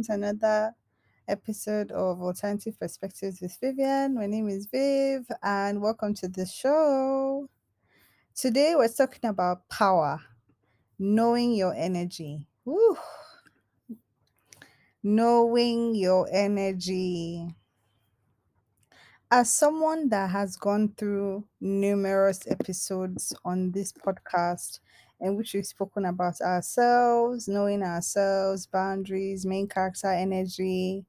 Welcome to another episode of Alternative Perspectives with Vivian. My name is Viv, and welcome to the show. Today, we're talking about power, knowing your energy. Woo. Knowing your energy. As someone that has gone through numerous episodes on this podcast, in which we've spoken about ourselves, knowing ourselves, boundaries, main character energy,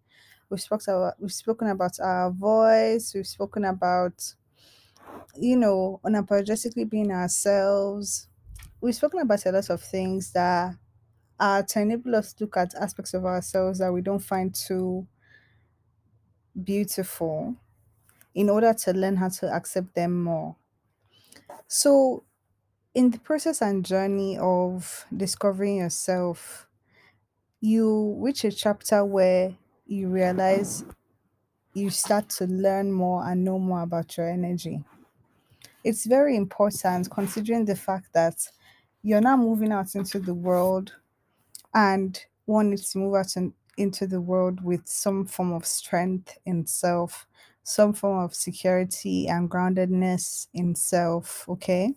we've spoken about we've spoken about our voice, we've spoken about you know unapologetically being ourselves. We've spoken about a lot of things that are to enable us to look at aspects of ourselves that we don't find too beautiful in order to learn how to accept them more. So, in the process and journey of discovering yourself, you reach a chapter where you realize you start to learn more and know more about your energy. It's very important considering the fact that you're now moving out into the world and one needs to move out in, into the world with some form of strength in self, some form of security and groundedness in self. Okay.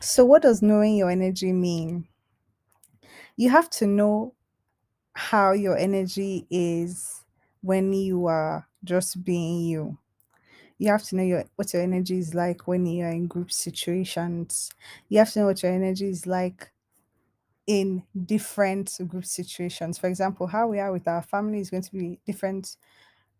So, what does knowing your energy mean? You have to know how your energy is when you are just being you. You have to know your what your energy is like when you are in group situations. You have to know what your energy is like in different group situations. For example, how we are with our family is going to be different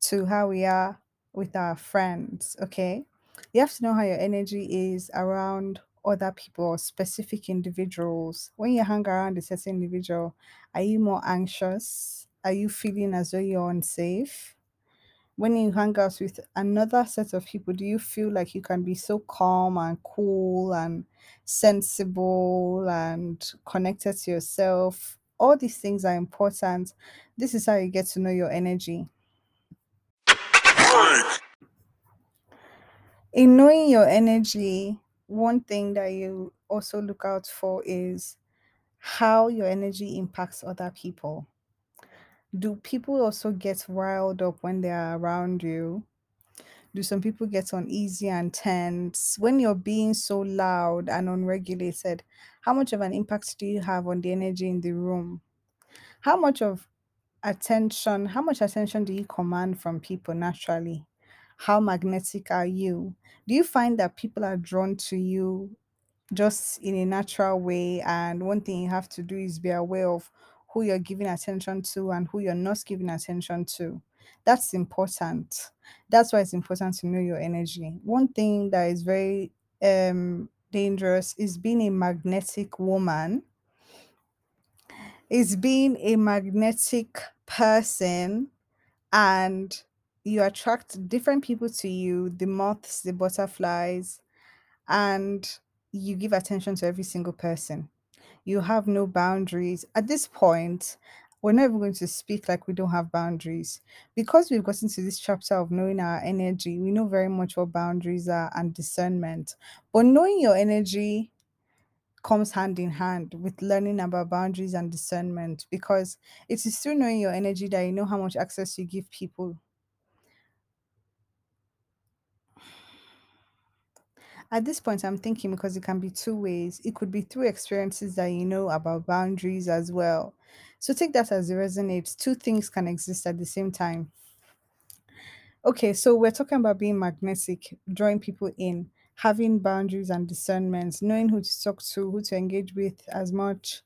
to how we are with our friends. Okay. You have to know how your energy is around other people or specific individuals. When you hang around a certain individual, are you more anxious? Are you feeling as though you're unsafe? When you hang out with another set of people, do you feel like you can be so calm and cool and sensible and connected to yourself? All these things are important. This is how you get to know your energy. In knowing your energy, one thing that you also look out for is how your energy impacts other people. Do people also get riled up when they are around you? Do some people get uneasy and tense? When you're being so loud and unregulated, how much of an impact do you have on the energy in the room? How much of attention, how much attention do you command from people naturally? How magnetic are you? Do you find that people are drawn to you just in a natural way. And one thing you have to do is be aware of who you're giving attention to and who you're not giving attention to. That's important. That's why it's important to know your energy. One thing that is very um dangerous is being a magnetic woman, is being a magnetic person and you attract different people to you, the moths, the butterflies, and you give attention to every single person. You have no boundaries. At this point, we're not even going to speak like we don't have boundaries. Because we've gotten to this chapter of knowing our energy, we know very much what boundaries are and discernment. But knowing your energy comes hand in hand with learning about boundaries and discernment because it is through knowing your energy that you know how much access you give people At this point, I'm thinking because it can be two ways. It could be through experiences that you know about boundaries as well. So take that as it resonates. Two things can exist at the same time. Okay, so we're talking about being magnetic, drawing people in, having boundaries and discernment, knowing who to talk to, who to engage with as much.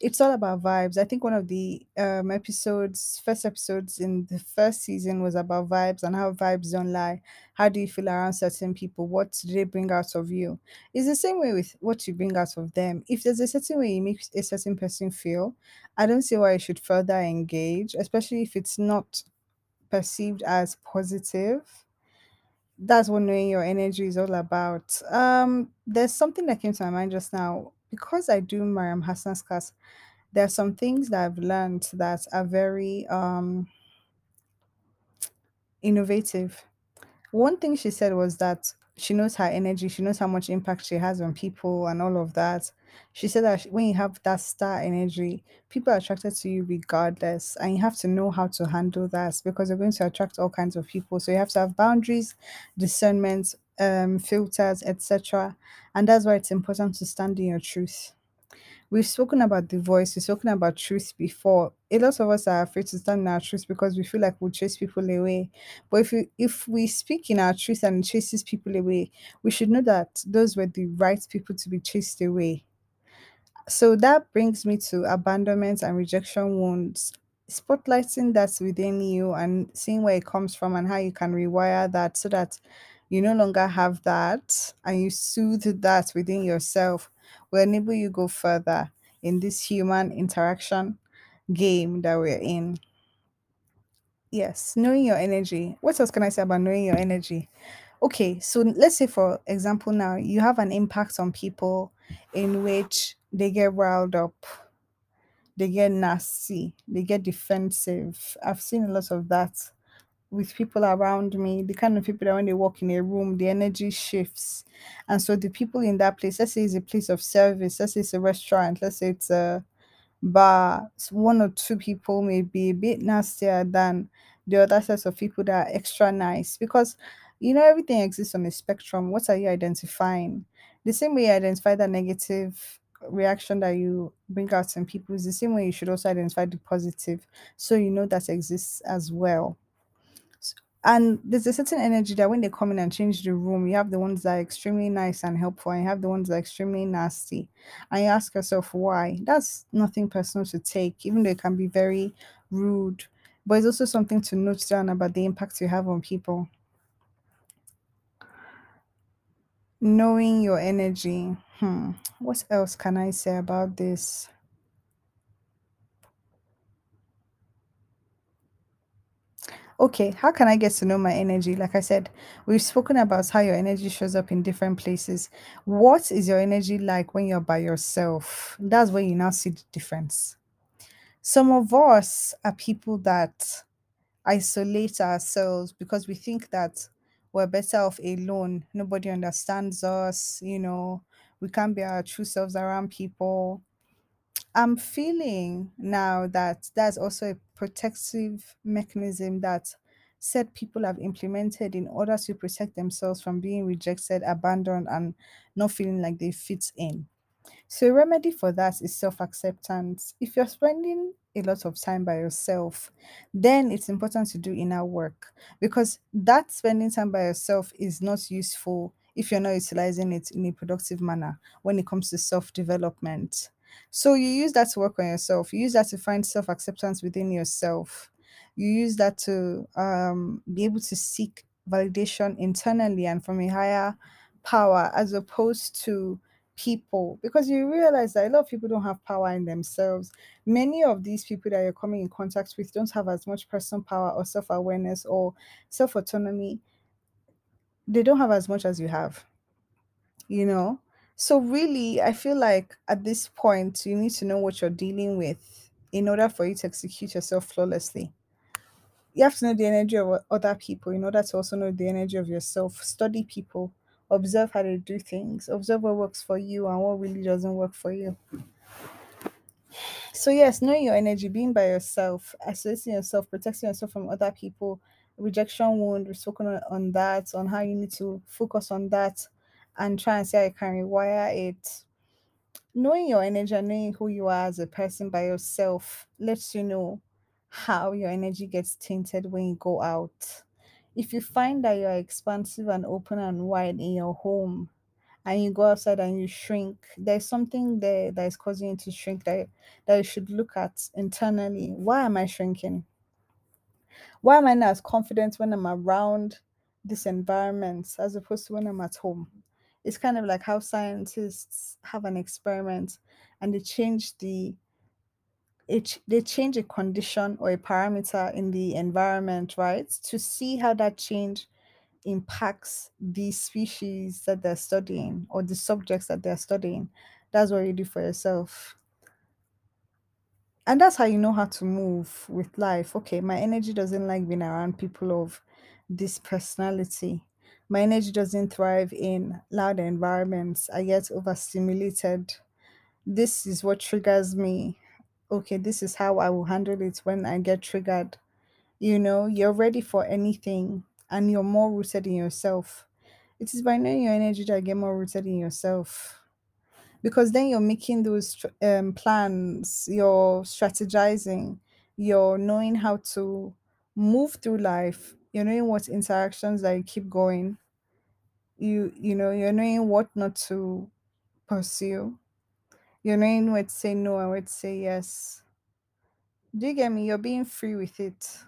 It's all about vibes. I think one of the um, episodes, first episodes in the first season was about vibes and how vibes don't lie. How do you feel around certain people? What do they bring out of you? It's the same way with what you bring out of them. If there's a certain way you make a certain person feel, I don't see why you should further engage, especially if it's not perceived as positive. That's what knowing your energy is all about. Um, there's something that came to my mind just now. Because I do Mariam Hassan's class, there are some things that I've learned that are very um innovative. One thing she said was that she knows her energy she knows how much impact she has on people and all of that. She said that when you have that star energy people are attracted to you regardless and you have to know how to handle that because you're going to attract all kinds of people. So you have to have boundaries discernment um filters etc and that's why it's important to stand in your truth We've spoken about the voice, we've spoken about truth before. A lot of us are afraid to stand in our truth because we feel like we'll chase people away. But if we if we speak in our truth and it chases people away, we should know that those were the right people to be chased away. So that brings me to abandonment and rejection wounds. Spotlighting that within you and seeing where it comes from and how you can rewire that so that you no longer have that and you soothe that within yourself will enable you go further in this human interaction game that we're in. Yes, knowing your energy. What else can I say about knowing your energy? Okay, so let's say for example now you have an impact on people in which they get riled up, they get nasty, they get defensive. I've seen a lot of that with people around me, the kind of people that when they walk in a room, the energy shifts. And so the people in that place, let's say it's a place of service, let's say it's a restaurant, let's say it's a but one or two people may be a bit nastier than the other sets of people that are extra nice because you know everything exists on a spectrum. What are you identifying? The same way you identify that negative reaction that you bring out in people is the same way you should also identify the positive so you know that exists as well. And there's a certain energy that when they come in and change the room, you have the ones that are extremely nice and helpful, and you have the ones that are extremely nasty. And you ask yourself why. That's nothing personal to take, even though it can be very rude. But it's also something to note down about the impact you have on people. Knowing your energy. Hmm. What else can I say about this? Okay, how can I get to know my energy? Like I said, we've spoken about how your energy shows up in different places. What is your energy like when you're by yourself? That's where you now see the difference. Some of us are people that isolate ourselves because we think that we're better off alone. Nobody understands us, you know, we can't be our true selves around people. I'm feeling now that that's also a protective mechanism that said people have implemented in order to protect themselves from being rejected, abandoned, and not feeling like they fit in. So, a remedy for that is self acceptance. If you're spending a lot of time by yourself, then it's important to do inner work because that spending time by yourself is not useful if you're not utilizing it in a productive manner when it comes to self development. So, you use that to work on yourself, you use that to find self acceptance within yourself, you use that to um, be able to seek validation internally and from a higher power as opposed to people because you realize that a lot of people don't have power in themselves. Many of these people that you're coming in contact with don't have as much personal power or self awareness or self autonomy. They don't have as much as you have, you know? So, really, I feel like at this point, you need to know what you're dealing with in order for you to execute yourself flawlessly. You have to know the energy of other people in order to also know the energy of yourself. Study people, observe how they do things, observe what works for you and what really doesn't work for you. So yes, knowing your energy, being by yourself, isolating yourself, protecting yourself from other people, rejection wound, we've spoken on that, on how you need to focus on that and try and see how you can rewire it. Knowing your energy and knowing who you are as a person by yourself lets you know how your energy gets tainted when you go out. If you find that you're expansive and open and wide in your home, and you go outside and you shrink, there's something there that is causing you to shrink that, that you should look at internally. Why am I shrinking? Why am I not as confident when I'm around this environment as opposed to when I'm at home? It's kind of like how scientists have an experiment and they change the it, they change a condition or a parameter in the environment, right? To see how that change impacts the species that they're studying or the subjects that they're studying. That's what you do for yourself. And that's how you know how to move with life. Okay, my energy doesn't like being around people of this personality. My energy doesn't thrive in loud environments. I get overstimulated. This is what triggers me. Okay, this is how I will handle it when I get triggered. You know, you're ready for anything and you're more rooted in yourself. It is by knowing your energy that you get more rooted in yourself. Because then you're making those um, plans, you're strategizing, you're knowing how to move through life, you're knowing what interactions that you keep going you you know you're knowing what not to pursue. You're knowing where to say no where to say yes. Do you get me? You're being free with it.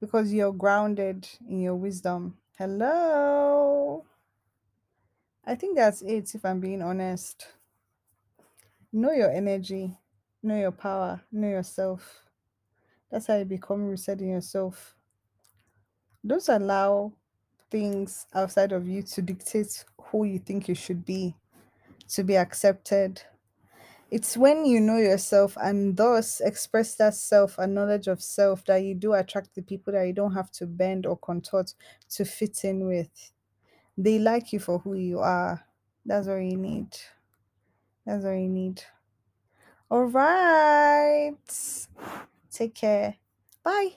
Because you're grounded in your wisdom. Hello? I think that's it if i'm being honest. Know your energy. Know your power. Know yourself. That's how you become rooted in yourself. Don't allow things outside of you to dictate who you think you should be to be accepted It's when you know yourself and thus express that self and knowledge of self that you do attract the people that you don't have to bend or contort to fit in with. They like you for who you are. That's all you need. That's all you need. All right. Take care. Bye.